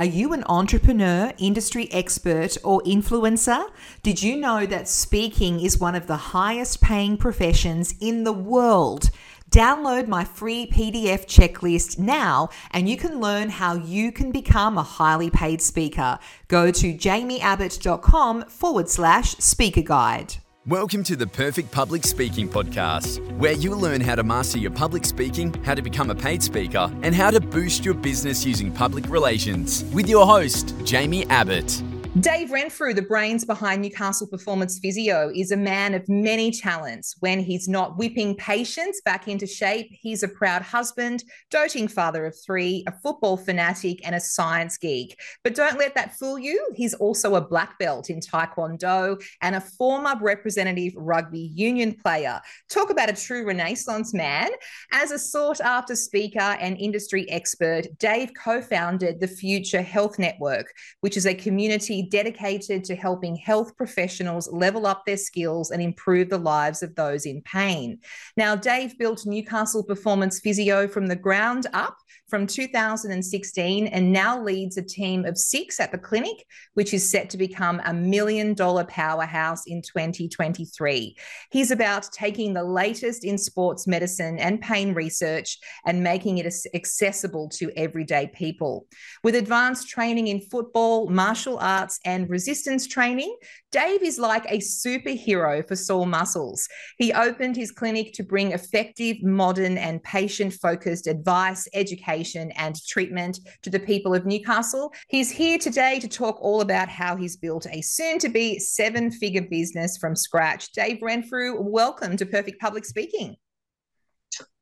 Are you an entrepreneur, industry expert, or influencer? Did you know that speaking is one of the highest paying professions in the world? Download my free PDF checklist now and you can learn how you can become a highly paid speaker. Go to jaimieabbott.com forward slash speaker guide. Welcome to the Perfect Public Speaking Podcast, where you'll learn how to master your public speaking, how to become a paid speaker, and how to boost your business using public relations. With your host, Jaimie Abbott. Dave Renfrew, the brains behind Newcastle Performance Physio, is a man of many talents. When he's not whipping patients back into shape, he's a proud husband, doting father of three, a football fanatic, and a science geek. But don't let that fool you. He's also a black belt in Taekwondo and a former representative rugby union player. Talk about a true Renaissance man. As a sought after speaker and industry expert, Dave co founded the Future Health Network, which is a community dedicated to helping health professionals level up their skills and improve the lives of those in pain. Now, Dave built Newcastle Performance Physio from the ground up from 2016 and now leads a team of six at the clinic, which is set to become a million dollar powerhouse in 2023. He's about taking the latest in sports medicine and pain research and making it accessible to everyday people. With advanced training in football, martial arts, and resistance training, Dave is like a superhero for sore muscles. He opened his clinic to bring effective, modern, and patient focused advice, education, and treatment to the people of Newcastle. He's here today to talk all about how he's built a soon to be seven figure business from scratch. Dave Renfrew, welcome to Perfect Public Speaking.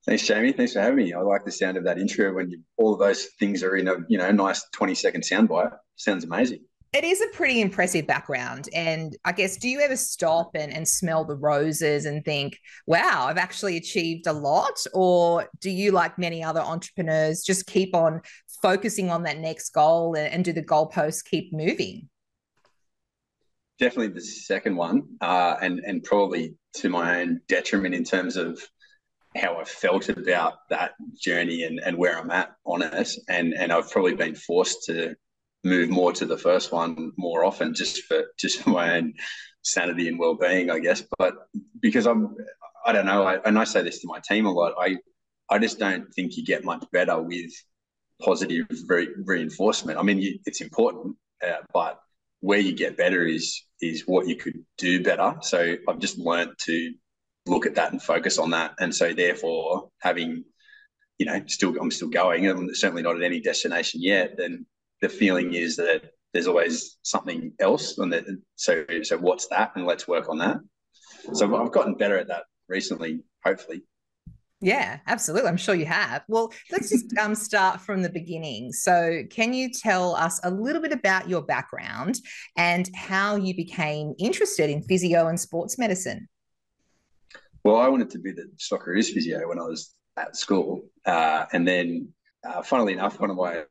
Thanks, Jaimie. Thanks for having me. I like the sound of that intro when you, all of those things are in a you know nice twenty second soundbite. Sounds amazing it is a pretty impressive background. And I guess, do you ever stop and, and smell the roses and think, wow, I've actually achieved a lot? Or do you, like many other entrepreneurs, just keep on focusing on that next goal and, and do the goalposts keep moving? Definitely the second one, uh, and and probably to my own detriment in terms of how I felt about that journey and, and where I'm at on it. And and I've probably been forced to move more to the first one more often just for just for my own sanity and well-being i guess. But because i'm i don't know I, and i say this to my team a lot i i just don't think you get much better with positive re- reinforcement. I mean you, it's important uh, but where you get better is is what you could do better. So i've just learned to look at that and focus on that. And so therefore having you know still i'm still going i'm certainly not at any destination yet then the feeling is that there's always something else, and that so so what's that, and let's work on that. So I've gotten better at that recently, hopefully. Yeah, absolutely. I'm sure you have. Well, let's just um, start from the beginning. So, can you tell us a little bit about your background and how you became interested in physio and sports medicine? Well, I wanted to be the Socceroos physio when I was at school. Uh, and then, uh, funnily enough, one of my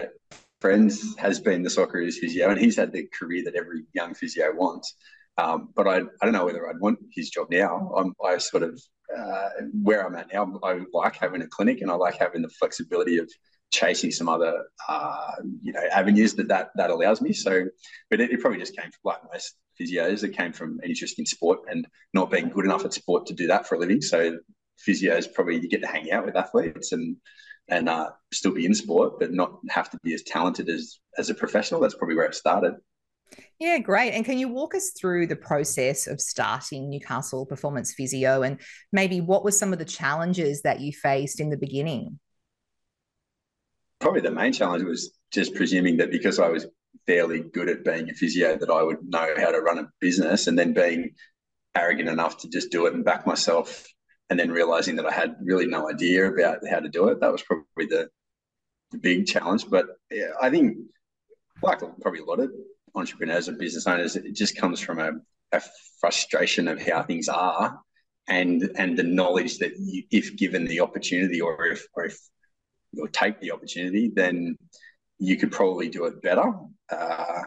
friends has been the Socceroos physio, and he's had the career that every young physio wants. Um, but I, I don't know whether I'd want his job now. I'm, I sort of uh, where I'm at now. I like having a clinic, and I like having the flexibility of chasing some other uh, you know avenues that, that that allows me. So, but it, it, probably just came from like most physios. It came from interest in sport and not being good enough at sport to do that for a living. So, physios probably you get to hang out with athletes and and uh, still be in sport, but not have to be as talented as as a professional. That's probably where it started. Yeah, great. And can you walk us through the process of starting Newcastle Performance Physio and maybe what were some of the challenges that you faced in the beginning? Probably the main challenge was just presuming that because I was fairly good at being a physio that I would know how to run a business and then being arrogant enough to just do it and back myself and then realizing that I had really no idea about how to do it. That was probably the, the big challenge. But yeah, I think, like probably a lot of entrepreneurs and business owners, it just comes from a, a frustration of how things are, and and the knowledge that you, if given the opportunity, or if or if you take the opportunity, then you could probably do it better. Uh,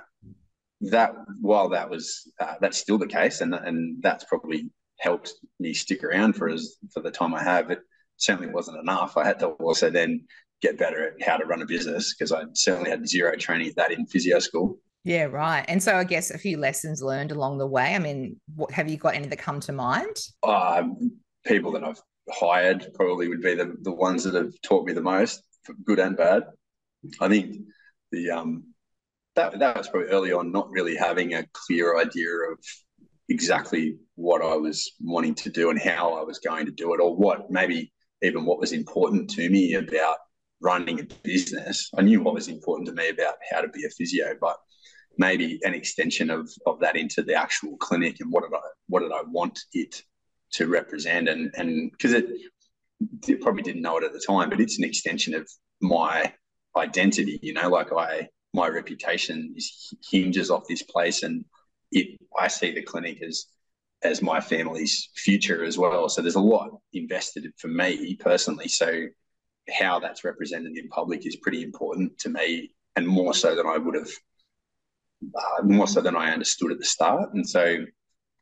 that while that was uh, that's still the case, and and that's probably helped me stick around for as for the time I have. It certainly wasn't enough. I had to also then get better at how to run a business because I certainly had zero training at that in physio school. Yeah, right. And so I guess a few lessons learned along the way. I mean, what have you got any that come to mind? Um, people that I've hired probably would be the, the ones that have taught me the most, good and bad. I think the um that that was probably early on, not really having a clear idea of exactly what I was wanting to do and how I was going to do it, or what maybe even what was important to me about running a business. I knew what was important to me about how to be a physio, but maybe an extension of of that into the actual clinic and what did I what did I want it to represent and and because it, it probably didn't know it at the time, but it's an extension of my identity. You know, like I my reputation is, hinges off this place, and it I see the clinic as as my family's future as well. So there's a lot invested for me personally. So how that's represented in public is pretty important to me, and more so than I would have, uh, more so than I understood at the start. And so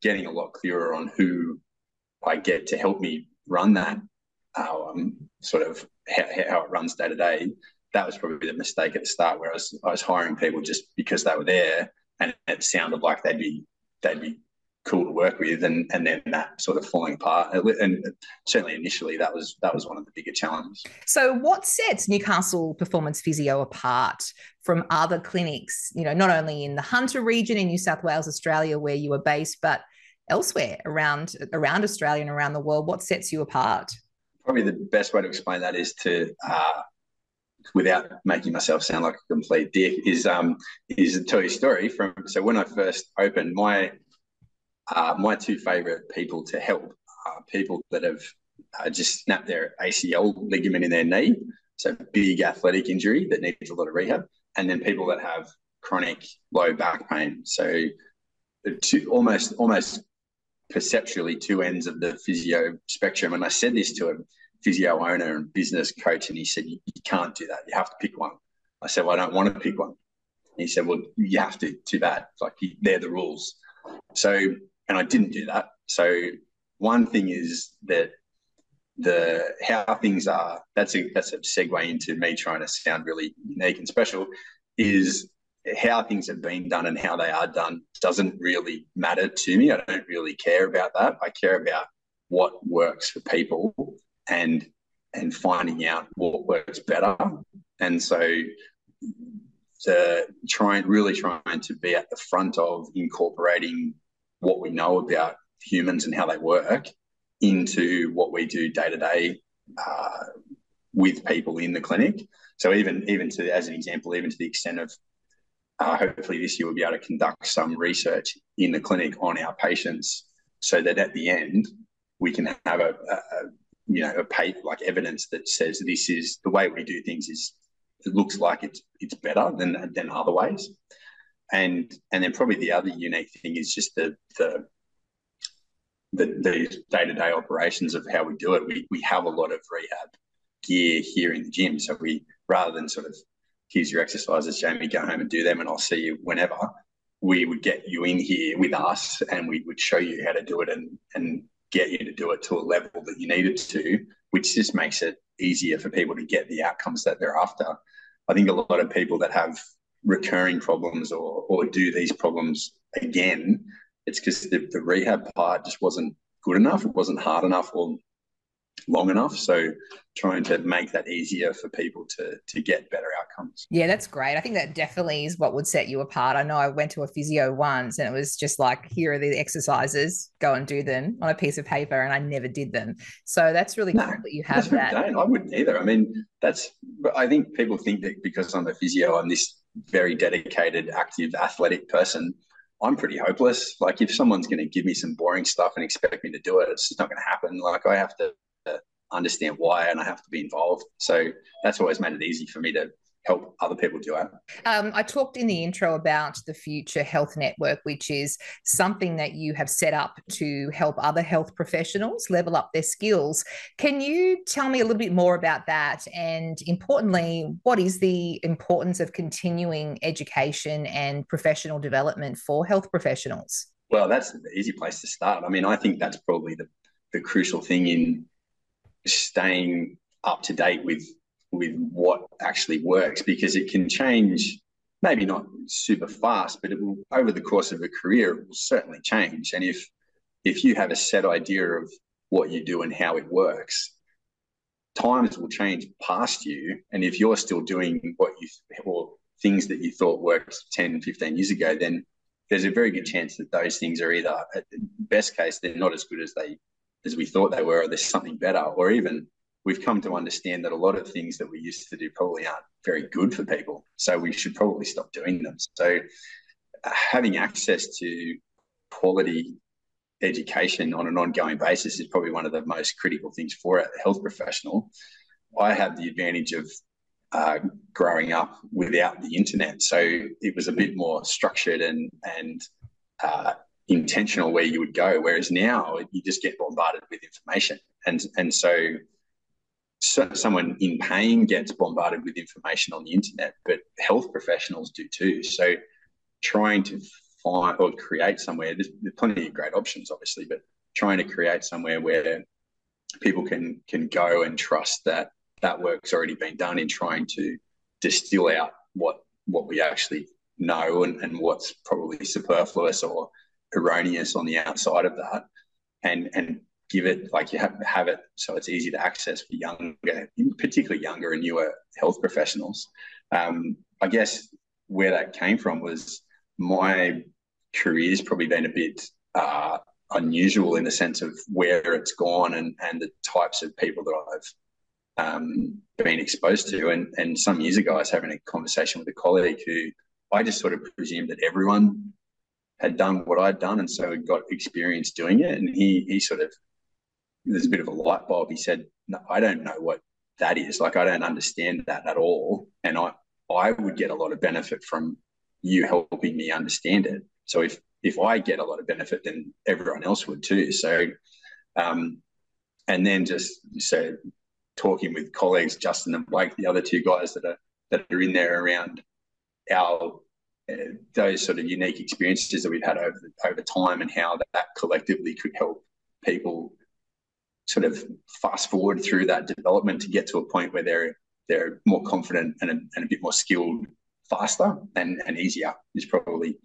getting a lot clearer on who I get to help me run that um, sort of how, how, it runs day to day. That was probably the mistake at the start, where I was I was hiring people just because they were there, and it sounded like they'd be they'd be cool to work with, and and then that sort of falling apart. And certainly initially, that was that was one of the bigger challenges. So, what sets Newcastle Performance Physio apart from other clinics? You know, not only in the Hunter region in New South Wales, Australia, where you are based, but elsewhere around around Australia and around the world? What sets you apart? Probably the best way to explain that is to, uh, without making myself sound like a complete dick, is um, is tell you story from. So when I first opened, my uh, my two favorite people to help are people that have uh, just snapped their ACL ligament in their knee, so big athletic injury that needs a lot of rehab, and then people that have chronic low back pain. So two, almost almost perceptually two ends of the physio spectrum. And I said this to a physio owner and business coach, and he said, You, you can't do that. You have to pick one. I said, Well, I don't want to pick one. And he said, Well, you have to, too bad. Like, they're the rules. So, and I didn't do that. So, one thing is that the how things are that's a that's a segue into me trying to sound really unique and special is how things have been done and how they are done doesn't really matter to me. I don't really care about that. I care about what works for people and and finding out what works better. And so trying really trying to be at the front of incorporating what we know about humans and how they work into what we do day to day with people in the clinic. So even even to as an example, even to the extent of uh, hopefully this year we'll be able to conduct some research in the clinic on our patients so that at the end we can have a, a you know a pay, like evidence that says this is the way we do things is it looks like it's it's better than than other ways and and then probably the other unique thing is just the the the, the day-to-day operations of how we do it we, we have a lot of rehab gear here in the gym so we rather than sort of here's your exercises, Jaimie, go home and do them, and I'll see you whenever. We would get you in here with us and we would show you how to do it and, and get you to do it to a level that you needed to, which just makes it easier for people to get the outcomes that they're after. I think a lot of people that have recurring problems or, or do these problems again, it's because the, the rehab part just wasn't good enough, it wasn't hard enough, or long enough. So trying to make that easier for people to to get better outcomes. Yeah, that's great. I think that definitely is what would set you apart. I know I went to a physio once and it was just like, here are the exercises, go and do them on a piece of paper, and I never did them. So that's really no, cool that you have that. I wouldn't either. I mean, that's but I think people think that because I'm a physio, I'm this very dedicated, active, athletic person. I'm pretty hopeless. Like if someone's going to give me some boring stuff and expect me to do it, it's just not going to happen. Like I have to understand why and I have to be involved. So that's always made it easy for me to help other people do it. Um, I talked in the intro about the Future Health Network, which is something that you have set up to help other health professionals level up their skills. Can you tell me a little bit more about that? And importantly, what is the importance of continuing education and professional development for health professionals? Well, that's the easy place to start. I mean, I think that's probably the, the crucial thing in staying up to date with with what actually works because it can change maybe not super fast but it will over the course of a career it will certainly change. And if if you have a set idea of what you do and how it works times will change past you. And if you're still doing what you or things that you thought worked 10 15 years ago then there's a very good chance that those things are either at best case they're not as good as they as we thought they were or there's something better or even we've come to understand that a lot of things that we used to do probably aren't very good for people. So we should probably stop doing them. So uh, having access to quality education on an ongoing basis is probably one of the most critical things for a health professional. I had the advantage of uh, growing up without the internet, so it was a bit more structured and and uh, intentional where you would go. Whereas now you just get bombarded with information, and and so so someone in pain gets bombarded with information on the internet, but health professionals do too. So trying to find or create somewhere, there's, there's plenty of great options, obviously, but trying to create somewhere where people can can go and trust that that work's already been done in trying to distill out what what we actually know and, and what's probably superfluous or erroneous on the outside of that and and give it like you have have it so it's easy to access for younger, particularly younger and newer health professionals. Um, I guess where that came from was my career's probably been a bit uh, unusual in the sense of where it's gone and and the types of people that I've um, been exposed to. And and some years ago, I was having a conversation with a colleague who I just sort of presumed that everyone had done what I'd done, and so had got experience doing it. And he he sort of there's a bit of a light bulb. He said, no, I don't know what that is. Like, I don't understand that at all. And I, I would get a lot of benefit from you helping me understand it. So if, if I get a lot of benefit, then everyone else would too. So, um, and then just so talking with colleagues, Justin and Blake, the other two guys that are, that are in there around our those sort of unique experiences that we've had over over time and how that, collectively could help people sort of fast forward through that development to get to a point where they're they're more confident and a, and a bit more skilled faster and, and easier is probably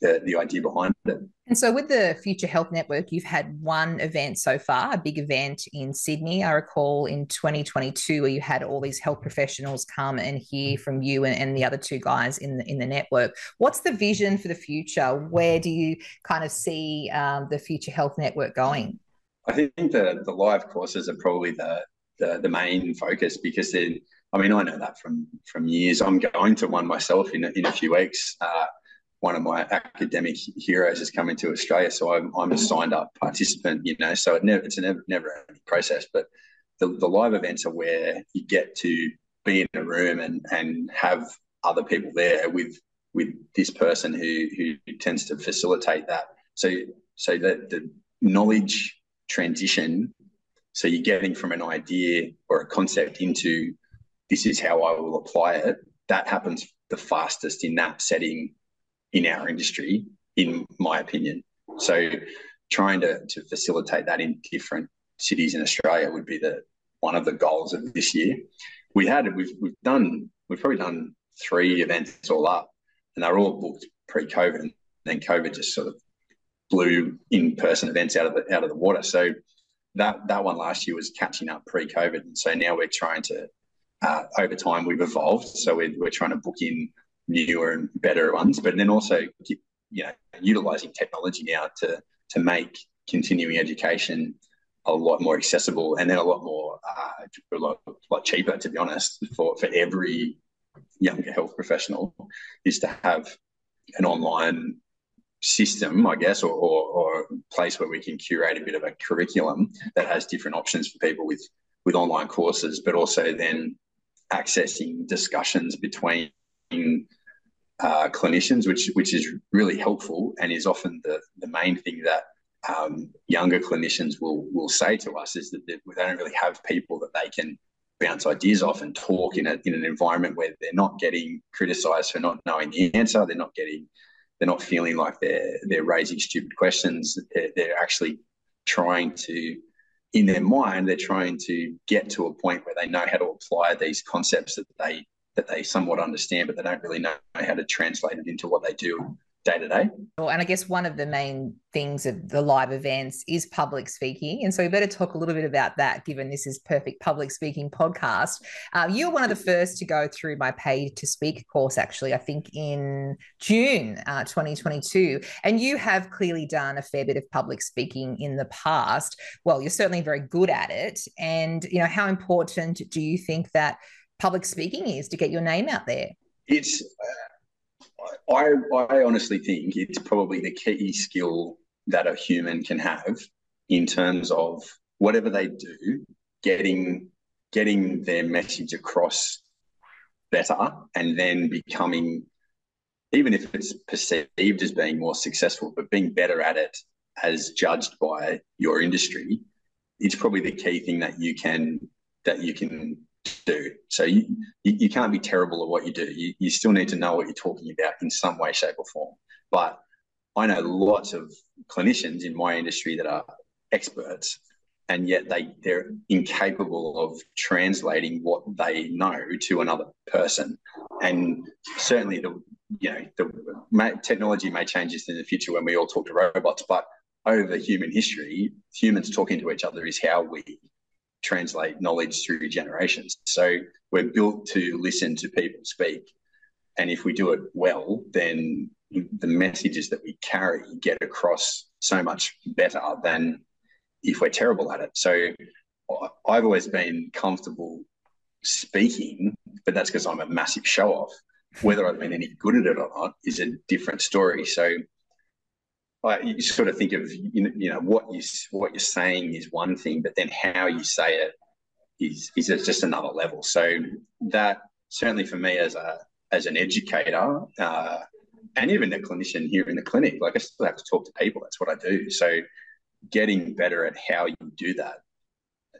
the, the idea behind it. And so, with the Future Health Network, you've had one event so far, a big event in Sydney. I recall in 2022 where you had all these health professionals come and hear from you and, and the other two guys in the, in the network. What's the vision for the future? Where do you kind of see um, the Future Health Network going? I think the the live courses are probably the the, the main focus because then I mean I know that from from years. I'm going to one myself in in a few weeks. Uh, one of my academic heroes is coming to Australia, so I'm, I'm a signed up participant. You know, so it never it's a never never ending process. But the, the live events are where you get to be in a room and and have other people there with with this person who who tends to facilitate that. So so that the knowledge transition. So you're getting from an idea or a concept into this is how I will apply it. That happens the fastest in that setting in our industry, in my opinion. So trying to, to facilitate that in different cities in Australia would be the one of the goals of this year. We had we've we've done we've probably done three events all up, and they're all booked pre-COVID, and then COVID just sort of blew in-person events out of the out of the water. So that that one last year was catching up pre-COVID, and so now we're trying to uh, over time we've evolved. So we're, we're trying to book in newer and better ones, but then also you know utilizing technology now to to make continuing education a lot more accessible and then a lot more uh, a lot, lot cheaper to be honest for for every younger health professional is to have an online system, I guess, or, or, or place where we can curate a bit of a curriculum that has different options for people with with online courses, but also then accessing discussions between uh, clinicians, which which is really helpful and is often the the main thing that um, younger clinicians will will say to us is that they, they don't really have people that they can bounce ideas off and talk in, a, in an environment where they're not getting criticized for not knowing the answer, they're not getting they're not feeling like they're they're raising stupid questions. They're, they're actually trying to in their mind, they're trying to get to a point where they know how to apply these concepts that they that they somewhat understand, but they don't really know how to translate it into what they do day to day. Well, and I guess one of the main things of the live events is public speaking. And so we better talk a little bit about that, given this is Perfect Public Speaking podcast. Uh, you're one of the first to go through my Pay to Speak course, actually, I think in June uh, 2022. And you have clearly done a fair bit of public speaking in the past. Well, you're certainly very good at it. And, you know, how important do you think that public speaking is to get your name out there? It's, uh, I, I honestly think it's probably the key skill that a human can have in terms of whatever they do, getting getting their message across better and then becoming even if it's perceived as being more successful, but being better at it as judged by your industry, it's probably the key thing that you can that you can do. So you, you, can't be terrible at what you do. You, you still need to know what you're talking about in some way, shape, or form. But I know lots of clinicians in my industry that are experts, and yet they they're incapable of translating what they know to another person. And certainly, the you know the technology may change this in the future when we all talk to robots, but over human history, humans talking to each other is how we translate knowledge through generations. So we're built to listen to people speak. And if we do it well, then the messages that we carry get across so much better than if we're terrible at it. So I've always been comfortable speaking, but that's because I'm a massive show off. Whether I've been any good at it or not is a different story. So I, you sort of think of you know what you what you're saying is one thing, but then how you say it is is just another level. So that certainly for me as a as an educator uh, and even a clinician here in the clinic, like I still have to talk to people. That's what I do. So getting better at how you do that.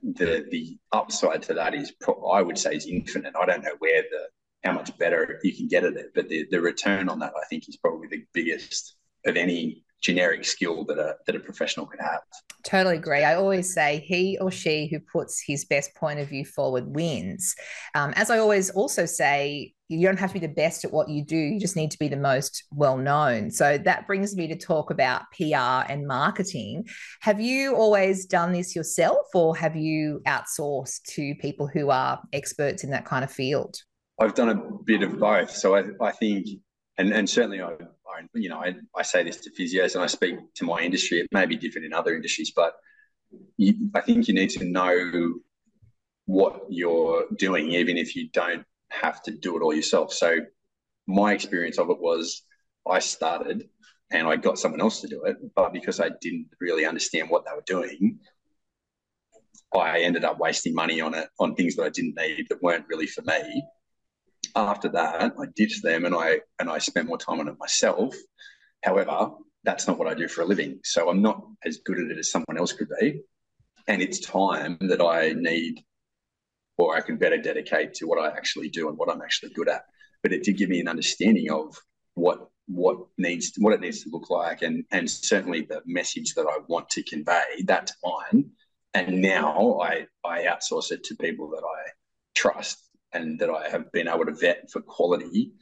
The the upside to that is pro- I would say is infinite. I don't know where the how much better you can get at it, but the the return on that I think is probably the biggest of any generic skill that a that a professional can have. Totally agree. I always say he or she who puts his best point of view forward wins. Um, as I always also say, you don't have to be the best at what you do. You just need to be the most well known. So that brings me to talk about PR and marketing. Have you always done this yourself, or have you outsourced to people who are experts in that kind of field? I've done a bit of both. So I, I think, and, and certainly I you know, I, I say this to physios and I speak to my industry. It may be different in other industries, but you, I think you need to know what you're doing, even if you don't have to do it all yourself. So my experience of it was I started and I got someone else to do it, but because I didn't really understand what they were doing, I ended up wasting money on it on things that I didn't need that weren't really for me after that, I ditched them and I and I spent more time on it myself. However, that's not what I do for a living, so I'm not as good at it as someone else could be, and it's time that I need, or I can better dedicate to what I actually do and what I'm actually good at. But it did give me an understanding of what what needs what it needs to look like, and and certainly the message that I want to convey. That's mine, and now I I outsource it to people that I trust and that I have been able to vet for quality,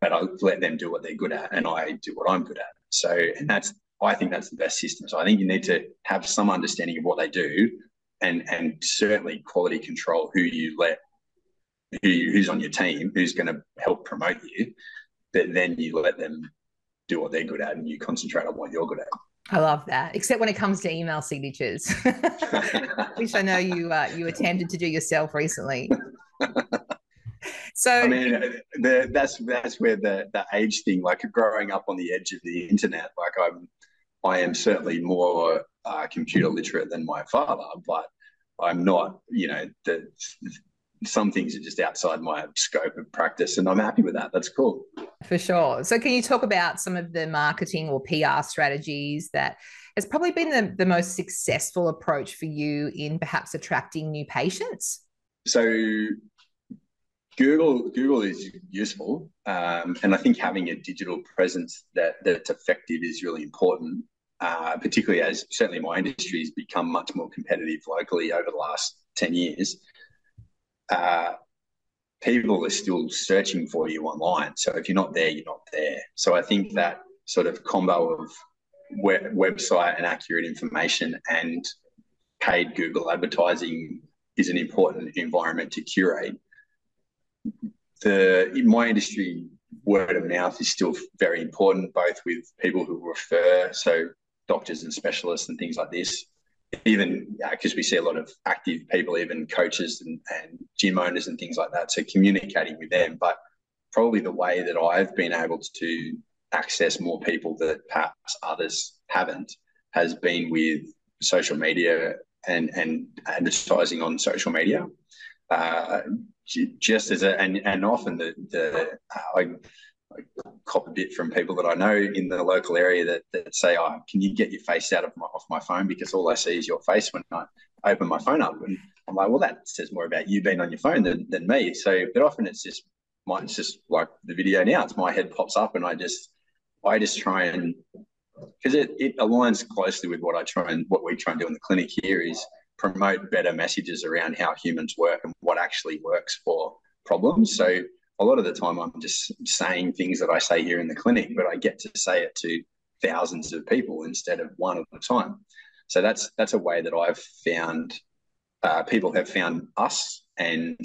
but I let them do what they're good at and I do what I'm good at. So, and that's, I think that's the best system. So I think you need to have some understanding of what they do and, and certainly quality control who you let, who who's on your team, who's going to help promote you, but then you let them do what they're good at and you concentrate on what you're good at. I love that, except when it comes to email signatures, which I know you uh, you attempted to do yourself recently. so I mean, the, that's that's where the the age thing, like growing up on the edge of the internet, like I'm, I am certainly more uh, computer literate than my father, but I'm not. You know, the some things are just outside my scope of practice, and I'm happy with that. That's cool. For sure. So, can you talk about some of the marketing or PR strategies that has probably been the, the most successful approach for you in perhaps attracting new patients? So, Google Google is useful, um, and I think having a digital presence that that's effective is really important. uh, particularly as certainly my industry has become much more competitive locally over the last 10 years, uh, people are still searching for you online. So if you're not there, you're not there. So I think that sort of combo of web- website and accurate information and paid Google advertising is an important environment to curate. The in my industry, word of mouth is still very important, both with people who refer, so doctors and specialists and things like this. Even because uh, we see a lot of active people, even coaches and, and gym owners and things like that. So communicating with them, but probably the way that I've been able to access more people that perhaps others haven't has been with social media and and advertising on social media. Uh, just as a and and often the the uh, I, I, cop a bit from people that I know in the local area that, that say, "Oh, can you get your face out of my off my phone because all I see is your face when I open my phone up." And I'm like, "Well, that says more about you being on your phone than, than me." So, but often it's just my it's just like the video now. It's my head pops up and I just I just try and because it, it aligns closely with what I try and what we try and do in the clinic here is promote better messages around how humans work and what actually works for problems. So a lot of the time I'm just saying things that I say here in the clinic, but I get to say it to thousands of people instead of one at a time. So that's that's a way that I've found uh, people have found us, and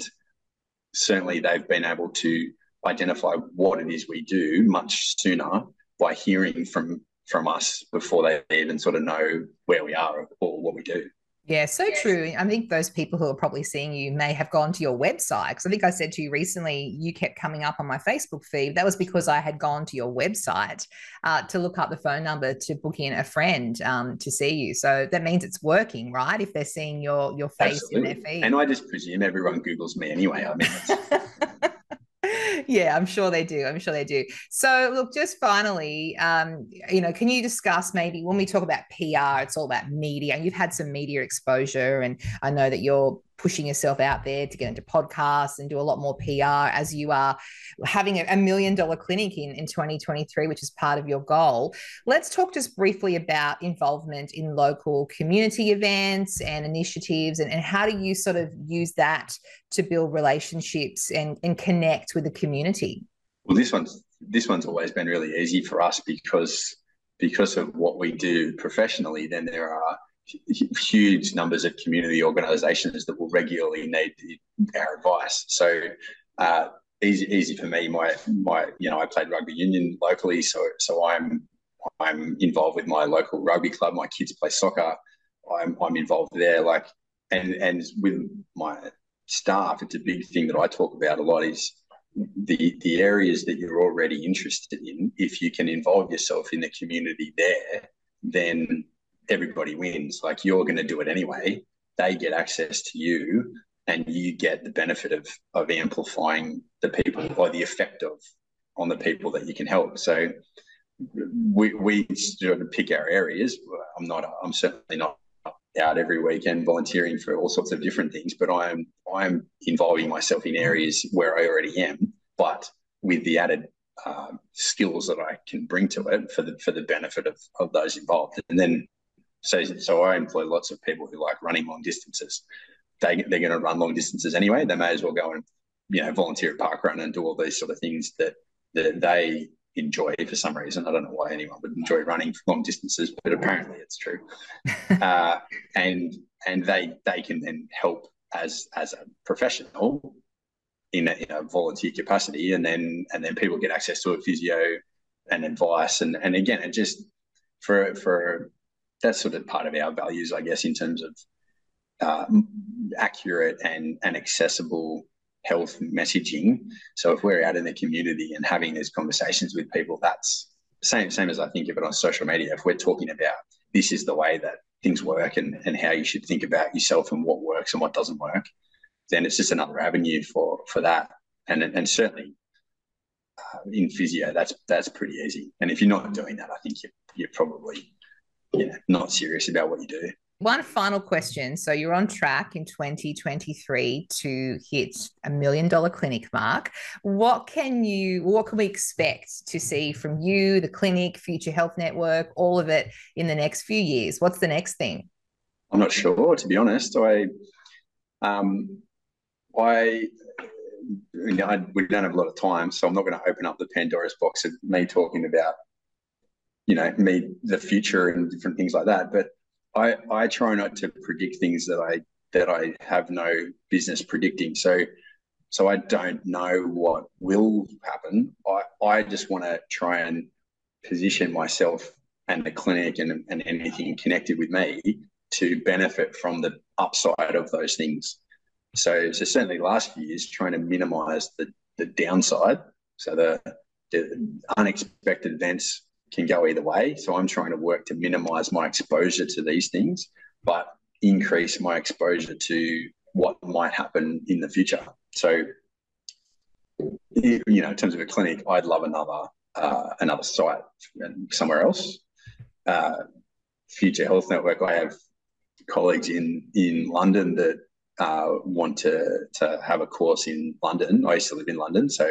certainly they've been able to identify what it is we do much sooner by hearing from from us before they even sort of know where we are or what we do. Yeah, so true. I think those people who are probably seeing you may have gone to your website. Because I think I said to you recently, you kept coming up on my Facebook feed. That was because I had gone to your website uh, to look up the phone number to book in a friend um, to see you. So that means it's working, right? If they're seeing your your face Absolutely. in their feed. And I just presume everyone Googles me anyway. I mean, yeah, I'm sure they do. I'm sure they do. So, look, just finally, um, you know, can you discuss maybe when we talk about PR, it's all about media, and you've had some media exposure, and I know that you're pushing yourself out there to get into podcasts and do a lot more PR as you are having a, million dollar clinic in, in 2023, which is part of your goal. Let's talk just briefly about involvement in local community events and initiatives and, and how do you sort of use that to build relationships and, and connect with the community? Well, this one's this one's always been really easy for us because because of what we do professionally, then there are huge numbers of community organisations that will regularly need our advice. So uh, easy, easy for me. My my you know I played rugby union locally, so so I'm I'm involved with my local rugby club. My kids play soccer. I'm I'm involved there. Like and and with my staff, it's a big thing that I talk about a lot. Is the the areas that you're already interested in. If you can involve yourself in the community there, then everybody wins. Like you're going to do it anyway. They get access to you, and you get the benefit of of amplifying the people or the effect of on the people that you can help. So we we sort of pick our areas. I'm not. I'm certainly not out every weekend volunteering for all sorts of different things, but I'm I'm involving myself in areas where I already am, but with the added uh, skills that I can bring to it for the for the benefit of, of those involved. And then so, so I employ lots of people who like running long distances. They, they're going to run long distances anyway. They may as well go and, you know, volunteer at parkrun and do all these sort of things that, that they enjoy for some reason. I don't know why anyone would enjoy running long distances, but apparently it's true. uh, and and they they can then help as as a professional in a, in a, volunteer capacity, and then and then people get access to a physio and advice, and and again, it just for for that's sort of part of our values, I guess, in terms of uh, accurate and, and accessible health messaging. So if we're out in the community and having these conversations with people, that's same same as I think of it on social media. If we're talking about this is the way that things work and, and how you should think about yourself and what works and what doesn't work, then it's just another avenue for for that. And and certainly uh, in physio, that's that's pretty easy. And if you're not doing that, I think you you're probably you know, not serious about what you do. one final question. So you're on track in 2023 to hit a million dollar clinic mark. What can you what can we expect to see from you, the clinic, Future Health Network, all of it in the next few years? What's the next thing? I'm not sure, to be honest. I um I you know, I, we don't have a lot of time, so I'm not going to open up the Pandora's box of me talking about, you know, me the future and different things like that. But I I try not to predict things that I that I have no business predicting. So so I don't know what will happen. I I just want to try and position myself and the clinic and, and anything connected with me to benefit from the upside of those things. So, so certainly last few years trying to minimise the the downside. So the the unexpected events can go either way. So I'm trying to work to minimize my exposure to these things, but increase my exposure to what might happen in the future. So, you know, in terms of a clinic, I'd love another uh, another site somewhere else. Uh, Future Health Network. I have colleagues in in London that uh, want to to have a course in London. I used to live in London, so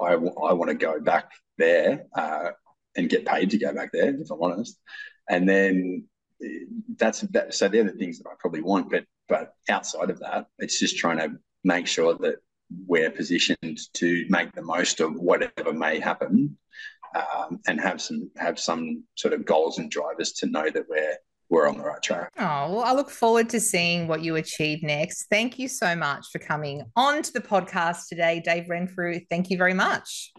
I, I want to go back there uh, and get paid to go back there, if I'm honest. And then that's that, so they're the things that I probably want. But but outside of that, it's just trying to make sure that we're positioned to make the most of whatever may happen, um, and have some have some sort of goals and drivers to know that we're we're on the right track. Oh, well, I look forward to seeing what you achieve next. Thank you so much for coming on to the podcast today, Dave Renfrew. Thank you very much.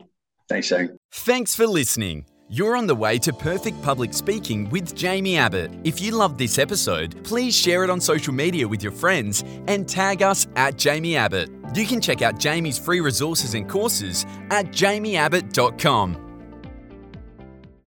Thanks, Shane. Thanks for listening. You're on the way to perfect public speaking with Jaimie Abbott. If you loved this episode, please share it on social media with your friends and tag us at Jaimie Abbott. You can check out Jaimie's free resources and courses at jaimieabbott.com.